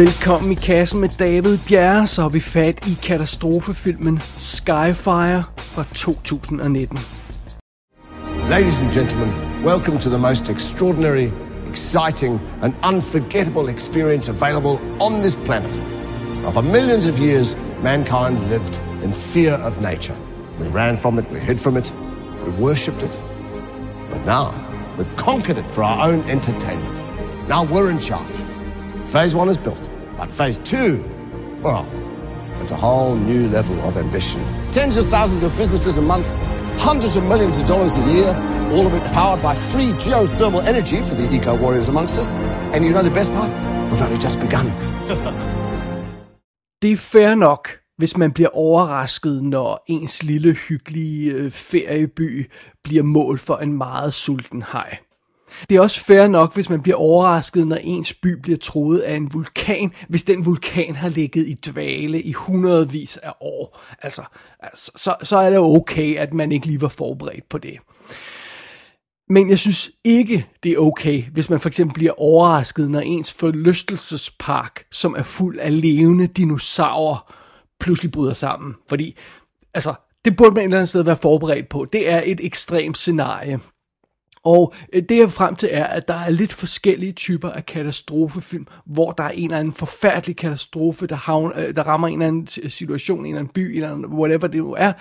Velkommen i kassen med David Bjerre, så har vi fat i katastrofefilmen Skyfire fra 2019. Ladies and gentlemen, welcome to the most extraordinary, exciting, and unforgettable experience available on this planet. For millions of years, mankind lived in fear of nature. We ran from it, we hid from it, we worshipped it. But now, we've conquered it for our own entertainment. Now we're in charge. Phase one is built, but phase two, well, it's a whole new level of ambition. Tens of thousands of visitors a month, hundreds of millions of dollars a year, all of it powered by free geothermal energy for the eco warriors amongst us. And you know the best part? We've only just begun. Det er fair nok, hvis man bliver overrasket, når ens lille hyggelige øh, ferieby bliver mål for en meget sulten haj. Det er også fair nok, hvis man bliver overrasket, når ens by bliver troet af en vulkan, hvis den vulkan har ligget i dvale i hundredvis af år. Altså, altså så, så er det okay, at man ikke lige var forberedt på det. Men jeg synes ikke, det er okay, hvis man for eksempel bliver overrasket, når ens forlystelsespark, som er fuld af levende dinosaurer, pludselig bryder sammen. Fordi, altså, det burde man et eller andet sted være forberedt på. Det er et ekstremt scenarie. Og øh, det jeg frem til er, at der er lidt forskellige typer af katastrofefilm, hvor der er en eller anden forfærdelig katastrofe, der, havn, øh, der rammer en eller anden situation, en eller anden by, en eller anden, whatever det nu er.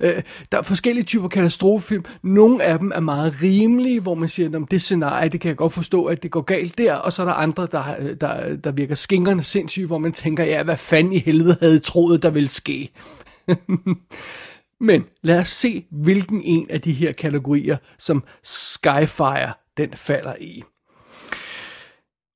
Øh, der er forskellige typer katastrofefilm. Nogle af dem er meget rimelige, hvor man siger, at det scenarie, det kan jeg godt forstå, at det går galt der, og så er der andre, der, der, der virker skingerne sindssyge, hvor man tænker, ja, hvad fanden i helvede havde troet, der ville ske. Men lad os se, hvilken en af de her kategorier, som Skyfire den falder i.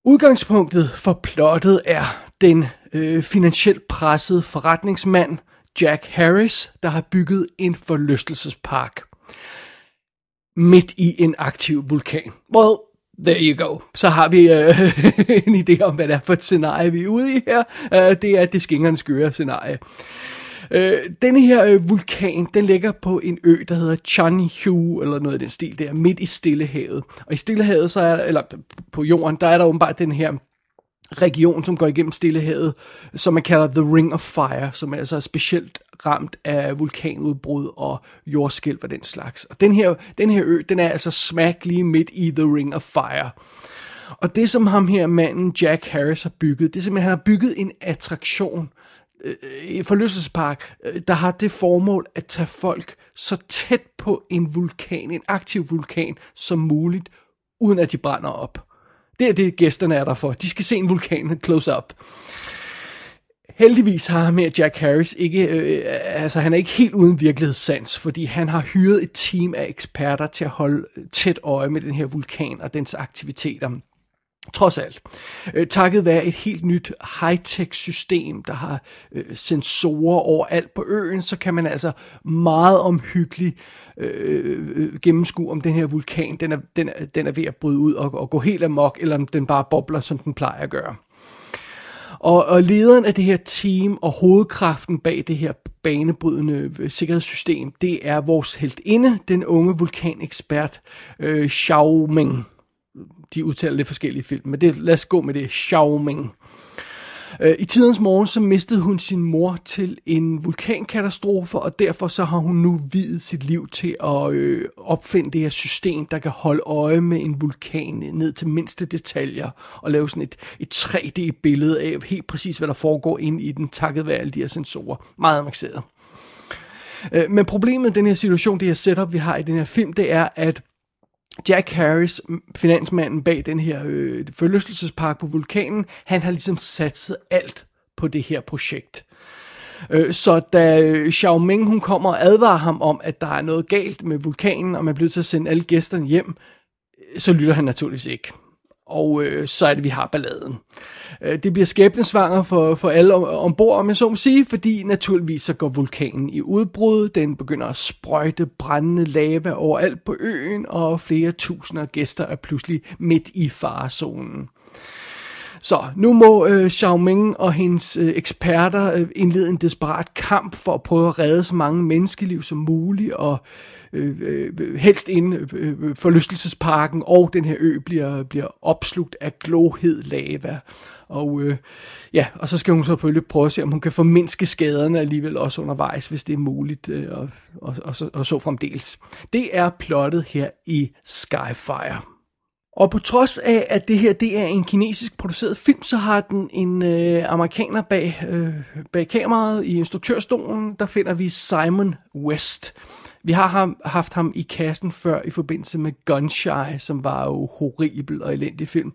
Udgangspunktet for plottet er den øh, finansielt pressede forretningsmand Jack Harris, der har bygget en forlystelsespark midt i en aktiv vulkan. Well, there you go. Så har vi øh, en idé om, hvad det er for et scenarie, vi er ude i her. Uh, det er det skingerne skøre scenarie. Øh, denne her øh, vulkan, den ligger på en ø, der hedder Chanhu, eller noget af den stil der, midt i Stillehavet. Og i Stillehavet, så er eller på jorden, der er der åbenbart den her region, som går igennem Stillehavet, som man kalder The Ring of Fire, som er altså specielt ramt af vulkanudbrud og jordskælv og den slags. Og den her, den her ø, den er altså smack lige midt i The Ring of Fire. Og det, som ham her manden Jack Harris har bygget, det er simpelthen, han har bygget en attraktion, Øh, en forlystelsespark, øh, der har det formål at tage folk så tæt på en vulkan, en aktiv vulkan, som muligt, uden at de brænder op. Det er det, gæsterne er der for. De skal se en vulkan close up. Heldigvis har han med Jack Harris ikke, øh, øh, altså han er ikke helt uden virkelighedssans, fordi han har hyret et team af eksperter til at holde tæt øje med den her vulkan og dens aktiviteter. Trods alt. Øh, takket være et helt nyt high-tech system, der har øh, sensorer overalt på øen, så kan man altså meget omhyggeligt øh, øh, gennemskue, om den her vulkan, den er, den er, den er ved at bryde ud og, og gå helt amok, eller om den bare bobler, som den plejer at gøre. Og, og lederen af det her team og hovedkraften bag det her banebrydende øh, sikkerhedssystem, det er vores heldinde, den unge vulkanekspert øh, Xiaoming de udtaler lidt forskellige film, men det, lad os gå med det. Xiaoming. Øh, I tidens morgen så mistede hun sin mor til en vulkankatastrofe, og derfor så har hun nu videt sit liv til at øh, opfinde det her system, der kan holde øje med en vulkan ned til mindste detaljer, og lave sådan et, et 3D-billede af helt præcis, hvad der foregår inde i den, takket være alle de her sensorer. Meget avanceret. Øh, men problemet med den her situation, det her setup, vi har i den her film, det er, at Jack Harris, finansmanden bag den her øh, forlystelsespark på vulkanen, han har ligesom satset alt på det her projekt. Øh, så da øh, Xiao Ming hun kommer og advarer ham om, at der er noget galt med vulkanen, og man bliver til at sende alle gæsterne hjem, øh, så lytter han naturligvis ikke. Og øh, så er det, vi har balladen. Øh, det bliver skæbnesvanger for, for alle om, ombord, om jeg så må sige, fordi naturligvis så går vulkanen i udbrud, den begynder at sprøjte brændende lava overalt på øen, og flere tusinder gæster er pludselig midt i farezonen. Så nu må øh, Xiaoming og hendes øh, eksperter øh, indlede en desperat kamp for at prøve at redde så mange menneskeliv som muligt, og øh, øh, helst inden øh, øh, forlystelsesparken og den her ø bliver, bliver opslugt af glohed lava. Og øh, ja, og så skal hun selvfølgelig prøve at se, om hun kan formindske skaderne alligevel også undervejs, hvis det er muligt, øh, og, og, og, så, og så fremdeles. Det er plottet her i Skyfire. Og på trods af, at det her det er en kinesisk produceret film, så har den en øh, amerikaner bag, øh, bag kameraet i instruktørstolen. Der finder vi Simon West. Vi har ham, haft ham i kassen før i forbindelse med Gunshy, som var jo horribel og elendig film.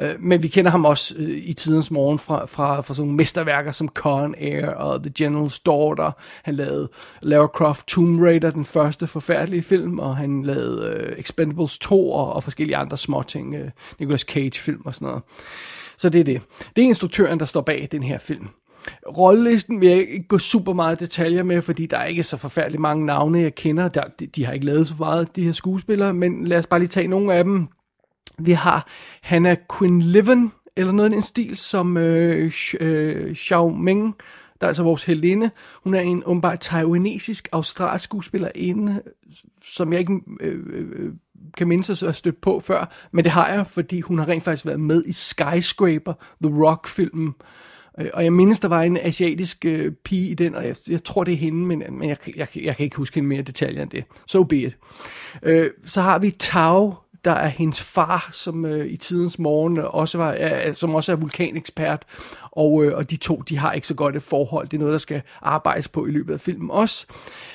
Øh, men vi kender ham også øh, i tidens morgen fra, fra, fra sådan nogle mesterværker som Con Air og The General's Daughter. Han lavede Lara Croft Tomb Raider, den første forfærdelige film, og han lavede øh, Expendables 2 og, og forskellige andre småting, Øh, Nicolas Cage film og sådan noget. Så det er det. Det er instruktøren, der står bag den her film. Rollelisten vil jeg ikke gå super meget detaljer med, fordi der er ikke så forfærdeligt mange navne, jeg kender. Der, de, de har ikke lavet så meget, de her skuespillere, men lad os bare lige tage nogle af dem. Vi har Hannah Quinlivan, eller noget i den stil, som øh, øh, Xiao Ming, der er altså vores heldinde. Hun er en åbenbart taiwanesisk australsk skuespillerinde, som jeg ikke øh, øh, kan sig at have stødt på før, men det har jeg, fordi hun har rent faktisk været med i Skyscraper, The Rock-filmen, Øh, Øh, og jeg mindes, der var en asiatisk øh, pige i den, og jeg, jeg tror, det er hende, men, men jeg, jeg, jeg kan ikke huske hende mere detaljer end det. So be it. Øh, så har vi Tao, der er hendes far, som øh, i tidens morgen også var, øh, som også er vulkanekspert, og, øh, og de to, de har ikke så godt et forhold. Det er noget, der skal arbejdes på i løbet af filmen også.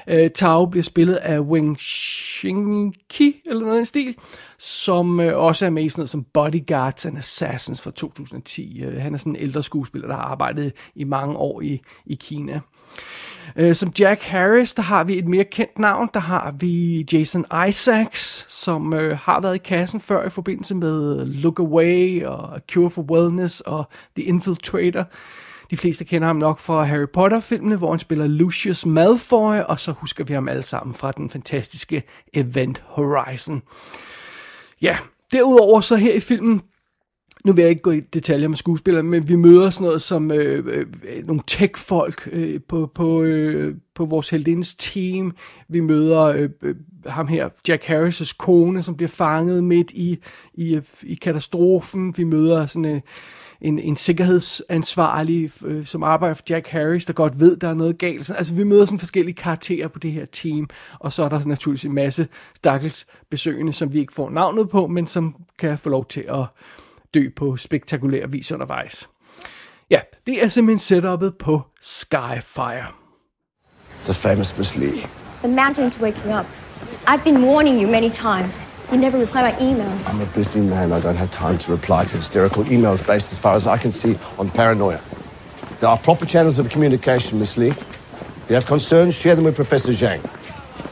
Øh, Tao bliver spillet af Wang Xingqi, eller noget i stil, som øh, også er med i sådan noget som Bodyguards and Assassins fra 2010. Øh, han er sådan en ældre skuespiller, der har arbejdet i mange år i, i Kina. Øh, som Jack Harris, der har vi et mere kendt navn. Der har vi Jason Isaacs, som øh, har været i kassen før i forbindelse med Look Away og Cure for Wellness og The Infiltrator. De fleste kender ham nok fra Harry Potter-filmene, hvor han spiller Lucius Malfoy, og så husker vi ham alle sammen fra den fantastiske Event Horizon. Ja, derudover så her i filmen, nu vil jeg ikke gå i detaljer med skuespillere, men vi møder sådan noget som øh, øh, nogle tech-folk øh, på, på, øh, på vores heldindes team. Vi møder øh, øh, ham her, Jack Harris' kone, som bliver fanget midt i, i, i katastrofen. Vi møder sådan øh, en, en sikkerhedsansvarlig, øh, som arbejder for Jack Harris, der godt ved, der er noget galt. Altså, vi møder sådan forskellige karakterer på det her team, og så er der naturligvis en masse stakkels besøgende, som vi ikke får navnet på, men som kan få lov til at dø på spektakulær vis undervejs. Ja, det er simpelthen setupet på Skyfire. The famous Miss Lee. The mountain's waking up. I've been warning you many times. You never reply my email. I'm a busy man. I don't have time to reply to hysterical emails based, as far as I can see, on paranoia. There are proper channels of communication, Miss Lee. If you have concerns, share them with Professor Zhang.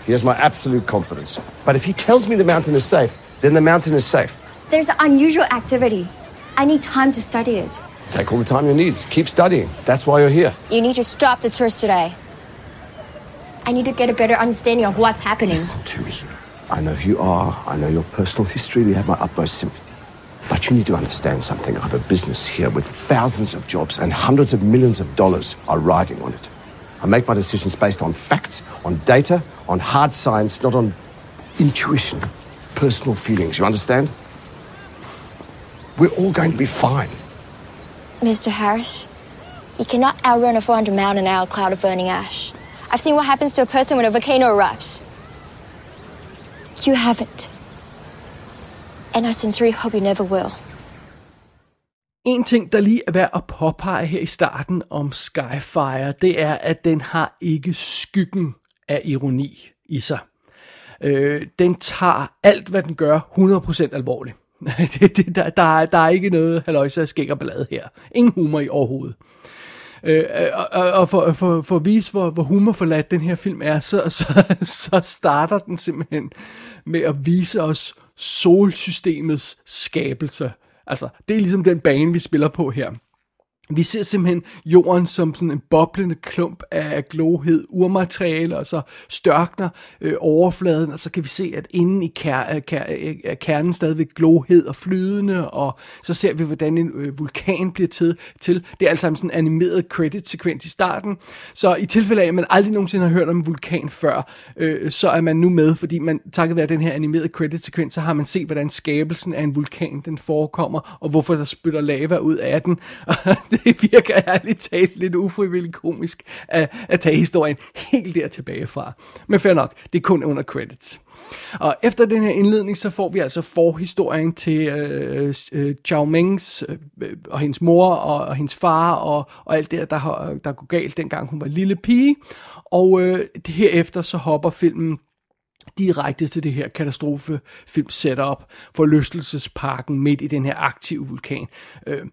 He has my absolute confidence. But if he tells me the mountain is safe, then the mountain is safe. There's unusual activity. I need time to study it. Take all the time you need. Keep studying. That's why you're here. You need to stop the tours today. I need to get a better understanding of what's happening. Listen to me. I know who you are. I know your personal history. You have my utmost sympathy. But you need to understand something. I have a business here with thousands of jobs and hundreds of millions of dollars are riding on it. I make my decisions based on facts, on data, on hard science, not on intuition, personal feelings. You understand? We're all going to be fine. Mr. Harris, you cannot outrun a 400 mile an hour cloud of burning ash. I've seen what happens to a person when a volcano erupts. You haven't. And I sincerely hope you never will. En ting, der lige er værd at påpege her i starten om Skyfire, det er, at den har ikke skyggen af ironi i sig. Øh, den tager alt, hvad den gør, 100% alvorligt. det, det, der, der, er, der er ikke noget haløjse skæg og ballade her. Ingen humor i overhovedet. Øh, og, og for, for, for at vise, hvor, hvor humorforladt den her film er, så, så, så starter den simpelthen med at vise os solsystemets skabelse. Altså, det er ligesom den bane, vi spiller på her. Vi ser simpelthen jorden som sådan en boblende klump af glohed urmateriale, og så størkner øh, overfladen, og så kan vi se, at inden i ker- øh, ker- øh, er kernen stadigvæk glohed og flydende, og så ser vi, hvordan en øh, vulkan bliver til, til. Det er altså sådan en animeret credit-sekvens i starten. Så i tilfælde af, at man aldrig nogensinde har hørt om en vulkan før, øh, så er man nu med, fordi man takket være den her animerede credit-sekvens, så har man set, hvordan skabelsen af en vulkan den forekommer, og hvorfor der spytter lava ud af den. det virker ærligt talt lidt ufrivilligt komisk at, at tage historien helt der tilbage fra. Men fair nok, det er kun under credits. Og efter den her indledning, så får vi altså forhistorien til øh, øh, Chao Mengs øh, og hendes mor og, og hendes far og, og alt det, der, der går galt, dengang hun var lille pige. Og øh, herefter så hopper filmen direkte til det her katastrofefilm setup, for løstelsesparken midt i den her aktive vulkan. Øh,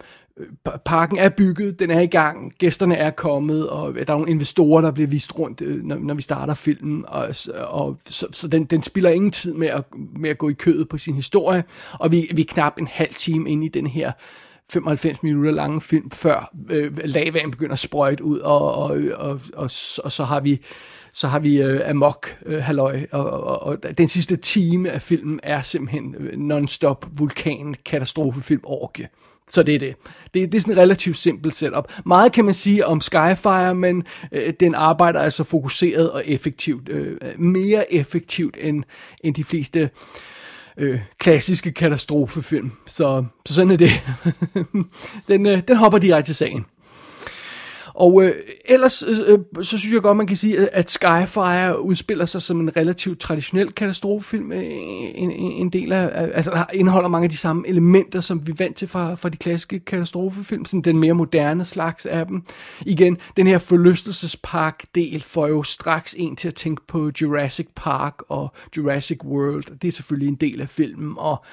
parken er bygget, den er i gang, gæsterne er kommet, og øh, der er nogle investorer, der bliver vist rundt, øh, når, når vi starter filmen, og, og så, så den, den spiller ingen tid med at, med at gå i kødet på sin historie, og vi, vi er knap en halv time inde i den her 95 minutter lange film, før øh, lavaen begynder at sprøjte ud, og, og, og, og, og så har vi så har vi øh, Amok øh, halløj, og, og, og den sidste time af filmen er simpelthen øh, non-stop vulkan katastrofefilm orke. Så det er det. det. Det er sådan en relativt simpelt setup. Meget kan man sige om Skyfire, men øh, den arbejder altså fokuseret og effektivt. Øh, mere effektivt end, end de fleste øh, klassiske katastrofefilm. Så, så sådan er det. den, øh, den hopper direkte til sagen. Og øh, ellers, øh, øh, så synes jeg godt, man kan sige, at Skyfire udspiller sig som en relativt traditionel katastrofefilm. Øh, en, en del af, altså der indeholder mange af de samme elementer, som vi er vant til fra, fra de klassiske katastrofefilm, sådan den mere moderne slags af dem. Igen, den her forlystelsespark-del får jo straks en til at tænke på Jurassic Park og Jurassic World. Det er selvfølgelig en del af filmen, og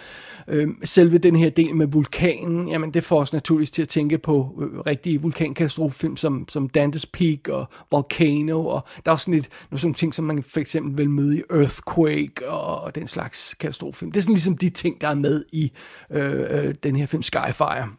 øh, selve den her del med vulkanen, jamen det får os naturligvis til at tænke på øh, rigtige vulkankatastrofefilm, som, som Dante's Peak og Volcano, og der er også sådan lidt, nogle sådan ting, som man for eksempel vil møde i Earthquake og, og den slags katastrofefilm. Det er sådan ligesom de ting, der er med i øh, øh, den her film Skyfire.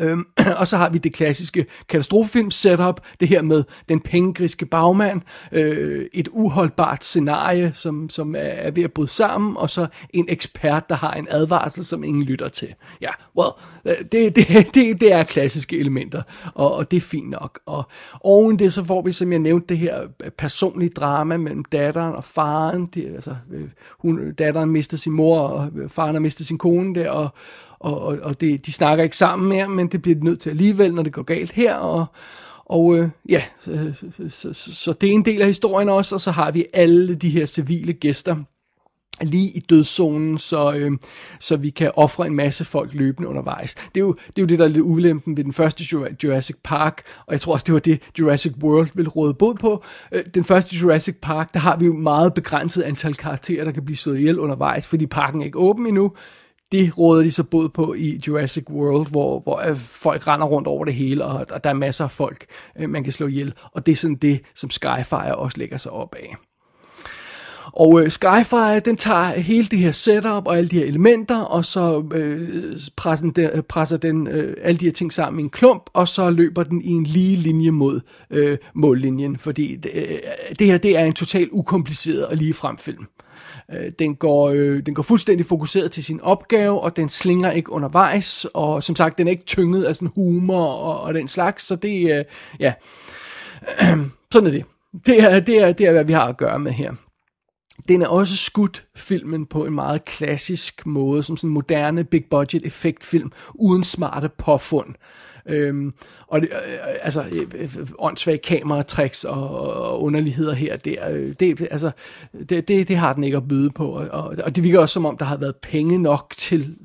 Øhm, og så har vi det klassiske katastrofefilm setup, det her med den pengegriske bagmand, øh, et uholdbart scenarie, som, som er ved at bryde sammen, og så en ekspert, der har en advarsel, som ingen lytter til. Ja, well, øh, det, det, det, det er klassiske elementer, og, og det er fint nok. Og oven det, så får vi, som jeg nævnte, det her personlige drama mellem datteren og faren. Det, altså, øh, hun, datteren mister sin mor, og øh, faren har mistet sin kone der, og, og, og, og det, de snakker ikke sammen mere, men det bliver de nødt til alligevel, når det går galt her, og, og øh, ja, så, så, så, så det er en del af historien også, og så har vi alle de her civile gæster, lige i dødszonen, så, øh, så vi kan ofre en masse folk løbende undervejs. Det er jo det, er jo det der er lidt ulempen ved den første Jurassic Park, og jeg tror også, det var det, Jurassic World vil råde bod på. Øh, den første Jurassic Park, der har vi jo meget begrænset antal karakterer, der kan blive slået ihjel undervejs, fordi parken er ikke åben endnu det råder de så både på i Jurassic World, hvor, hvor øh, folk render rundt over det hele, og, og der er masser af folk, øh, man kan slå ihjel. Og det er sådan det, som Skyfire også lægger sig op af. Og øh, Skyfire, den tager hele det her setup og alle de her elementer, og så øh, presser den, øh, presser den øh, alle de her ting sammen i en klump, og så løber den i en lige linje mod øh, mållinjen, fordi det, øh, det her det er en totalt ukompliceret og ligefrem film. Øh, Øh, den, går, øh, den går fuldstændig fokuseret til sin opgave, og den slinger ikke undervejs, og som sagt, den er ikke tynget af sådan humor og, og den slags, så det er, øh, ja, sådan er det. Det er, det, er, det er, hvad vi har at gøre med her. Den er også skudt filmen på en meget klassisk måde, som sådan en moderne big budget effektfilm, uden smarte påfund. Øhm, og det, øh, øh, altså, øh, øh, åndssvage kameratricks og, og underligheder her, der, øh, det, altså, det, det, det har den ikke at byde på. Og, og det virker også som om, der har været penge nok til,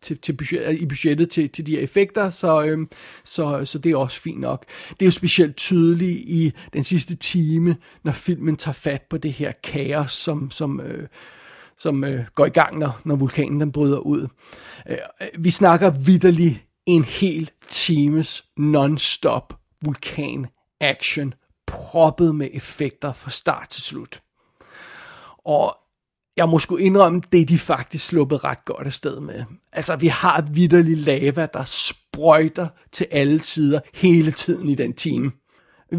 til, til budget, i budgettet til, til de her effekter, så, øhm, så, så det er også fint nok. Det er jo specielt tydeligt i den sidste time, når filmen tager fat på det her kaos, som, som øh, som øh, går i gang, når, når vulkanen den bryder ud. Øh, øh vi snakker vidderligt en hel times non-stop vulkan action, proppet med effekter fra start til slut. Og jeg må sgu indrømme, det er de faktisk sluppet ret godt afsted med. Altså, vi har vidderlig lava, der sprøjter til alle sider hele tiden i den time.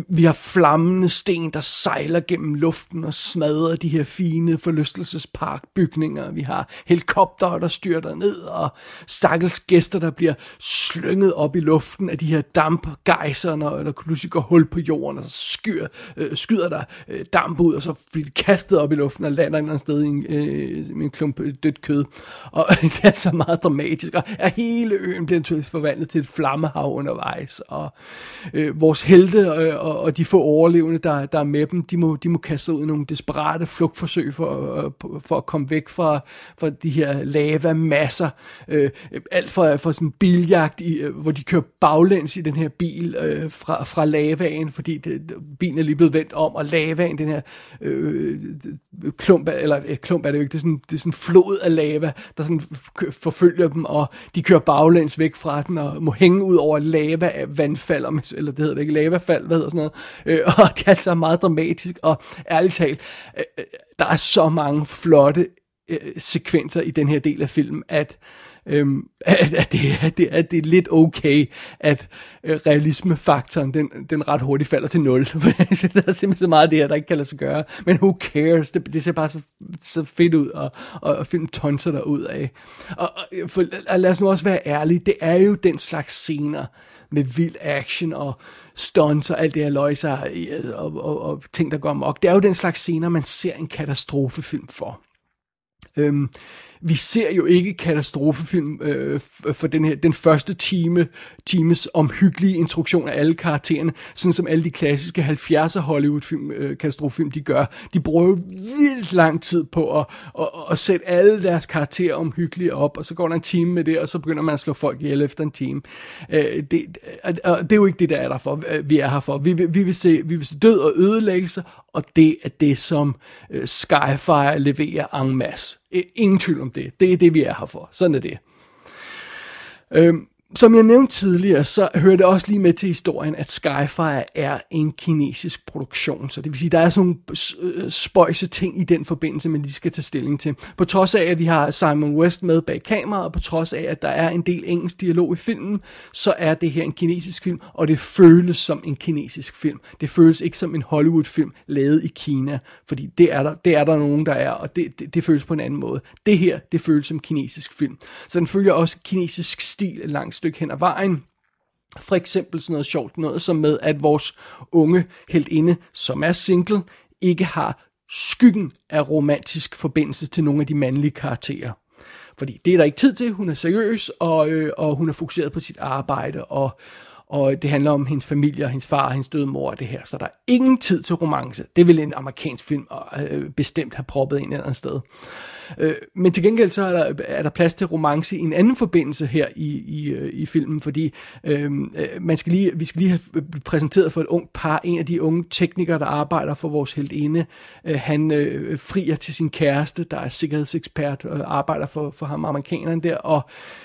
Vi har flammende sten, der sejler gennem luften og smadrer de her fine forlystelsesparkbygninger. Vi har helikopter, der styrter ned, og stakkels gæster, der bliver slynget op i luften af de her dampgejser, når der pludselig går hul på jorden, og så skyr, øh, skyder der øh, damp ud, og så bliver de kastet op i luften og lander et eller andet sted i en, øh, en klump øh, dødt kød. Og det er altså meget dramatisk, og hele øen bliver forvandlet til et flammehav undervejs, og øh, vores helte øh, og, og de få overlevende, der, der er med dem, de må, de må kaste sig ud i nogle desperate flugtforsøg for, øh, for at komme væk fra, fra de her lava-masser. Øh, alt fra, fra sådan en biljagt, i, øh, hvor de kører baglæns i den her bil øh, fra, fra lavaen, fordi det, bilen er lige blevet vendt om, og lavaen, den her øh, klump, eller øh, klump er det jo ikke, det er sådan, det er sådan en flod af lava, der sådan forfølger dem, og de kører baglæns væk fra den, og må hænge ud over lava vandfald, eller det hedder det ikke, lavafald, hvad hedder sådan noget, øh, og det er altså meget dramatisk, og ærligt talt, øh, øh, der er så mange flotte øh, sekvenser i den her del af filmen, at øhm, at, at, det, at, det, at det er lidt okay, at øh, realismefaktoren, den, den ret hurtigt falder til nul. der er simpelthen så meget af det her, der ikke kan lade sig gøre. Men who cares? Det, det ser bare så, så fedt ud, og, og, og filmen tonser der ud af. Og, og for, lad os nu også være ærlige, det er jo den slags scener med vild action og stunts og alt det her løjser øh, og, og, og ting, der går amok. Det er jo den slags scener, man ser en katastrofefilm for. Øhm, vi ser jo ikke katastrofefilm øh, for den her den første time times omhyggelige introduktion af alle karaktererne, sådan som alle de klassiske 70'er Hollywood-film, øh, katastrofefilm, de gør. De bruger jo vildt lang tid på at, at, at sætte alle deres karakterer omhyggelige op, og så går der en time med det, og så begynder man at slå folk ihjel efter en time. Øh, det, og det er jo ikke det, der er der for, øh, vi er her for. Vi, vi, vil se, vi vil se død og ødelæggelse, og det er det, som øh, Skyfire leverer en masse. Øh, ingen tvivl om det. Det er det, vi er her for. Sådan er det. Øhm, som jeg nævnte tidligere, så hører det også lige med til historien, at Skyfire er en kinesisk produktion. Så det vil sige, der er sådan nogle øh, spøjse ting i den forbindelse, man lige skal tage stilling til. På trods af, at vi har Simon West med bag kameraet, og på trods af, at der er en del engelsk dialog i filmen, så er det her en kinesisk film, og det føles som en kinesisk film. Det føles ikke som en Hollywood-film lavet i Kina, fordi det er der, det er der nogen, der er, og det, det, det føles på en anden måde. Det her, det føles som en kinesisk film. Så den følger også kinesisk stil langs stykke hen ad vejen. For eksempel sådan noget sjovt noget som med, at vores unge heldinde, som er single, ikke har skyggen af romantisk forbindelse til nogle af de mandlige karakterer. Fordi det er der ikke tid til, hun er seriøs, og, øh, og hun er fokuseret på sit arbejde, og, og det handler om hendes familie og hendes far og hendes døde mor og det her. Så der er ingen tid til romance. Det vil en amerikansk film øh, bestemt have proppet ind et eller andet sted. Øh, men til gengæld så er der, er der plads til romance i en anden forbindelse her i, i, øh, i filmen, fordi øhm, øh, man skal lige, vi skal lige have præsenteret for et ungt par, en af de unge teknikere, der arbejder for vores heltinde, Øh, han øh, frier til sin kæreste, der er sikkerhedsekspert og arbejder for, for ham, amerikaneren der, og,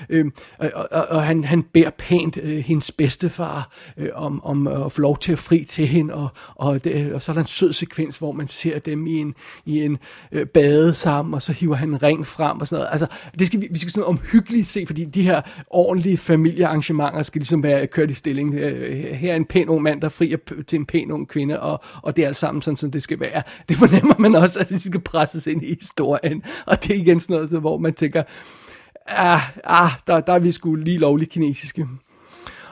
øh, og, og, og han, han bærer pænt øh, hendes bedstefar øh, om, om at få lov til at fri til hende, og, og, det, og så er der en sød sekvens, hvor man ser dem i en, i en øh, bade sammen, og så hiver han en ring frem og sådan noget. Altså, det skal vi, vi skal sådan omhyggeligt se, fordi de her ordentlige familiearrangementer skal ligesom være kørt i stilling. Øh, her er en pæn ung mand, der frier til en pæn ung kvinde, og, og det er alt sammen sådan, som det skal være. Det fornemmer man også, at det skal presses ind i historien. Og det er igen sådan noget, så, hvor man tænker, ah, ah der, der er vi sgu lige lovligt kinesiske.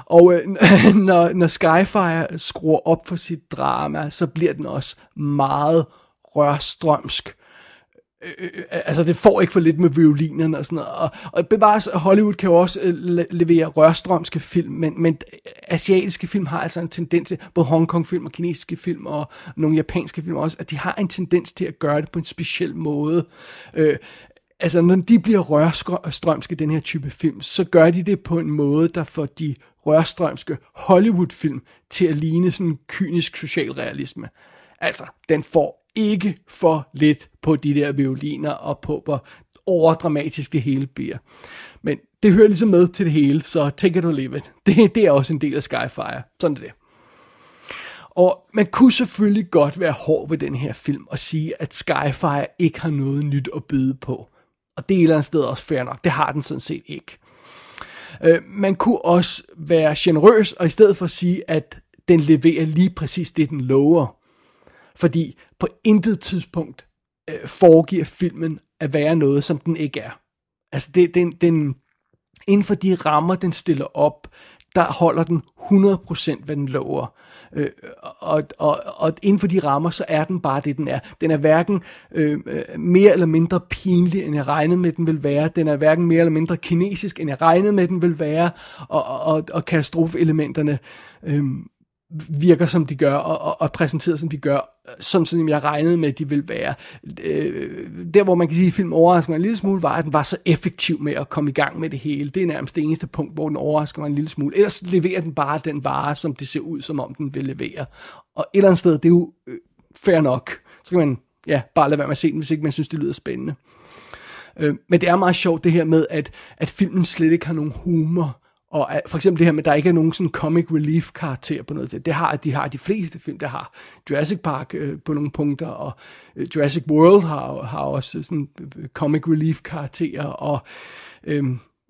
Og øh, når, når Skyfire skruer op for sit drama, så bliver den også meget rørstrømsk øh, øh, øh, altså det får ikke for lidt med violinerne og sådan noget. Og, og bevares, Hollywood kan jo også øh, levere rørstrømske film, men, men øh, asiatiske film har altså en tendens til, både Hongkong-film og kinesiske film og nogle japanske film også, at de har en tendens til at gøre det på en speciel måde. Øh, altså når de bliver rørstrømske, den her type film, så gør de det på en måde, der får de rørstrømske Hollywood-film til at ligne sådan en kynisk socialrealisme. Altså, den får ikke for lidt på de der violiner og på, hvor overdramatisk det hele bliver. Men det hører ligesom med til det hele, så take it or leave it. Det, det er også en del af Skyfire. Sådan er det. Og man kunne selvfølgelig godt være hård ved den her film og sige, at Skyfire ikke har noget nyt at byde på. Og det er et eller andet sted også fair nok. Det har den sådan set ikke. Øh, man kunne også være generøs og i stedet for sige, at den leverer lige præcis det, den lover. Fordi på intet tidspunkt øh, foregiver filmen at være noget, som den ikke er. Altså, det, den, den, inden for de rammer, den stiller op, der holder den 100% hvad den lover. Øh, og, og, og inden for de rammer, så er den bare det, den er. Den er hverken øh, øh, mere eller mindre pinlig, end jeg regnede med, den vil være. Den er hverken mere eller mindre kinesisk, end jeg regnede med, den vil være. Og, og, og katastrofeelementerne... øh, virker som de gør, og, og, og præsenteret som de gør, som, som jeg regnede med, at de ville være. Øh, der, hvor man kan sige, at filmen overrasker mig en lille smule, var, at den var så effektiv med at komme i gang med det hele. Det er nærmest det eneste punkt, hvor den overrasker mig en lille smule. Ellers leverer den bare den vare, som det ser ud, som om den vil levere. Og et eller andet sted, det er jo øh, fair nok. Så kan man ja, bare lade være med at se den, hvis ikke man synes, det lyder spændende. Øh, men det er meget sjovt det her med, at, at filmen slet ikke har nogen humor og øh, for eksempel det her med, at der ikke er nogen sådan comic relief karakter på noget. Det har de har de fleste film, der har Jurassic Park øh, på nogle punkter, og øh, Jurassic World har, har også sådan øh, øh, comic relief karakterer, og øh,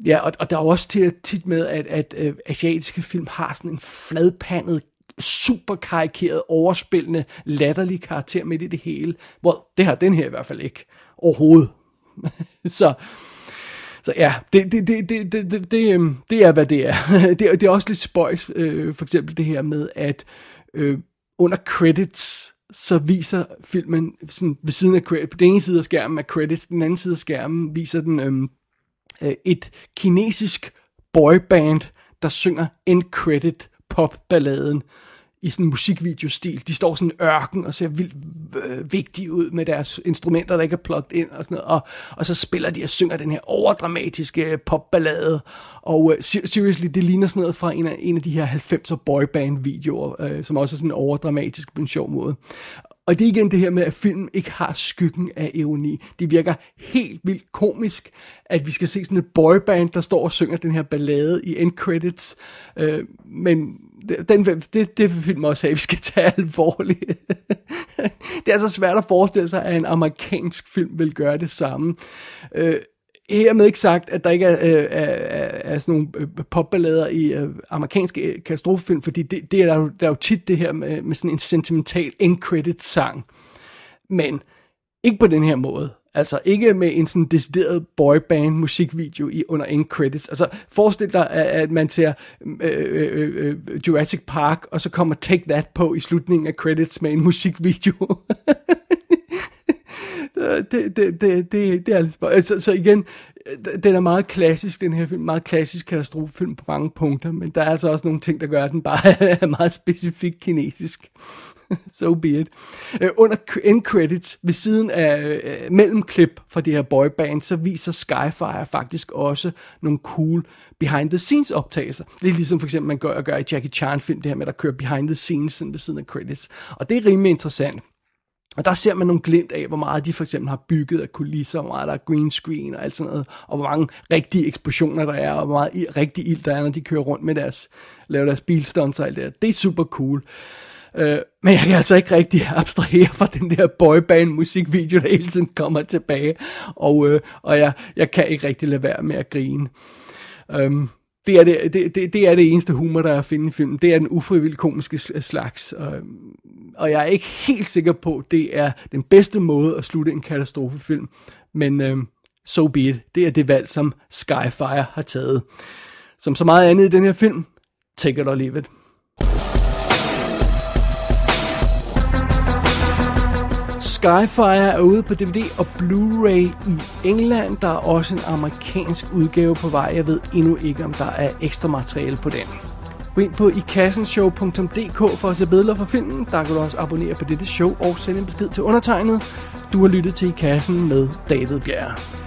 ja, og, og der er også til, tit med, at, at øh, asiatiske film har sådan en fladpandet super karikeret, overspillende, latterlig karakter midt i det hele. Hvor det har den her i hvert fald ikke overhovedet. så så ja, det, det, det, det, det, det, det, øhm, det er, hvad det er. det, det er også lidt spøjs, øh, for eksempel det her med, at øh, under credits, så viser filmen sådan, ved siden af credits, på den ene side af skærmen er credits, den anden side af skærmen viser den øhm, øh, et kinesisk boyband, der synger end credit popballaden i sådan en musikvideostil. De står sådan i ørken og ser vildt øh, vigtige ud med deres instrumenter, der ikke er plugged ind og sådan noget. Og, og så spiller de og synger den her overdramatiske popballade. Og øh, seriously, det ligner sådan noget fra en af, en af de her 90'er boyband videoer, øh, som også er sådan overdramatisk på en sjov måde. Og det er igen det her med, at filmen ikke har skyggen af ironi. Det virker helt vildt komisk, at vi skal se sådan et boyband, der står og synger den her ballade i end credits. Øh, men den, det, det vil film også have, vi skal tage alvorligt. det er altså svært at forestille sig, at en amerikansk film vil gøre det samme. Øh, hermed ikke sagt, at der ikke er, øh, er, er, er sådan nogle øh, popballader i øh, amerikanske øh, katastrofefilm, fordi det, det er der, der er jo tit det her med, med sådan en sentimental end-credit sang. Men ikke på den her måde. Altså ikke med en sådan decideret boyband musikvideo i under en credits. Altså forestil dig, at man ser øh øh, øh, øh, Jurassic Park, og så kommer Take That på i slutningen af credits med en musikvideo. det, det, det, det, det er lidt så, altså, så igen, den er meget klassisk, den her film, meget klassisk katastrofefilm på mange punkter, men der er altså også nogle ting, der gør, at den bare er meget specifikt kinesisk. so be it. Øh, under end credits, ved siden af øh, mellemklip fra det her boyband, så viser Skyfire faktisk også nogle cool behind the scenes optagelser. Det er ligesom for eksempel, man gør, gør i Jackie Chan film, det her med, at der kører behind the scenes ved siden af credits. Og det er rimelig interessant. Og der ser man nogle glimt af, hvor meget de for eksempel har bygget af kulisser, hvor meget der er green screen og alt sådan noget, og hvor mange rigtige eksplosioner der er, og hvor meget rigtig ild der er, når de kører rundt med deres, laver deres bilstunts og alt det Det er super cool. Øh, men jeg kan altså ikke rigtig abstrahere fra den der boyband musikvideo, der hele tiden kommer tilbage, og, øh, og jeg, jeg kan ikke rigtig lade være med at grine. Um, det er det, det, det, det er det eneste humor, der er at finde i filmen. Det er den ufrivilligt komiske slags. Og, og jeg er ikke helt sikker på, at det er den bedste måde at slutte en katastrofefilm. Men øh, so be it. Det er det valg, som Skyfire har taget. Som så meget andet i den her film, take it or leave it. Skyfire er ude på DVD og Blu-ray i England. Der er også en amerikansk udgave på vej. Jeg ved endnu ikke, om der er ekstra materiale på den. Gå ind på ikassenshow.dk for at se billeder fra filmen. Der kan du også abonnere på dette show og sende en besked til undertegnet. Du har lyttet til I Kassen med David Bjerg.